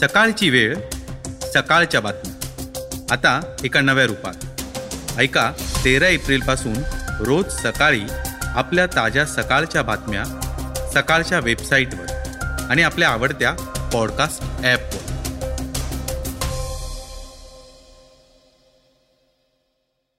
सकाळची वेळ सकाळच्या बातम्या. आता एका नव्या रूपात. ऐका तेरा एप्रिलपासून रोज सकाळी आपल्या ताज्या सकाळच्या बातम्या सकाळच्या वेबसाईटवर आणि आपल्या आवडत्या पॉडकास्ट ॲपवर.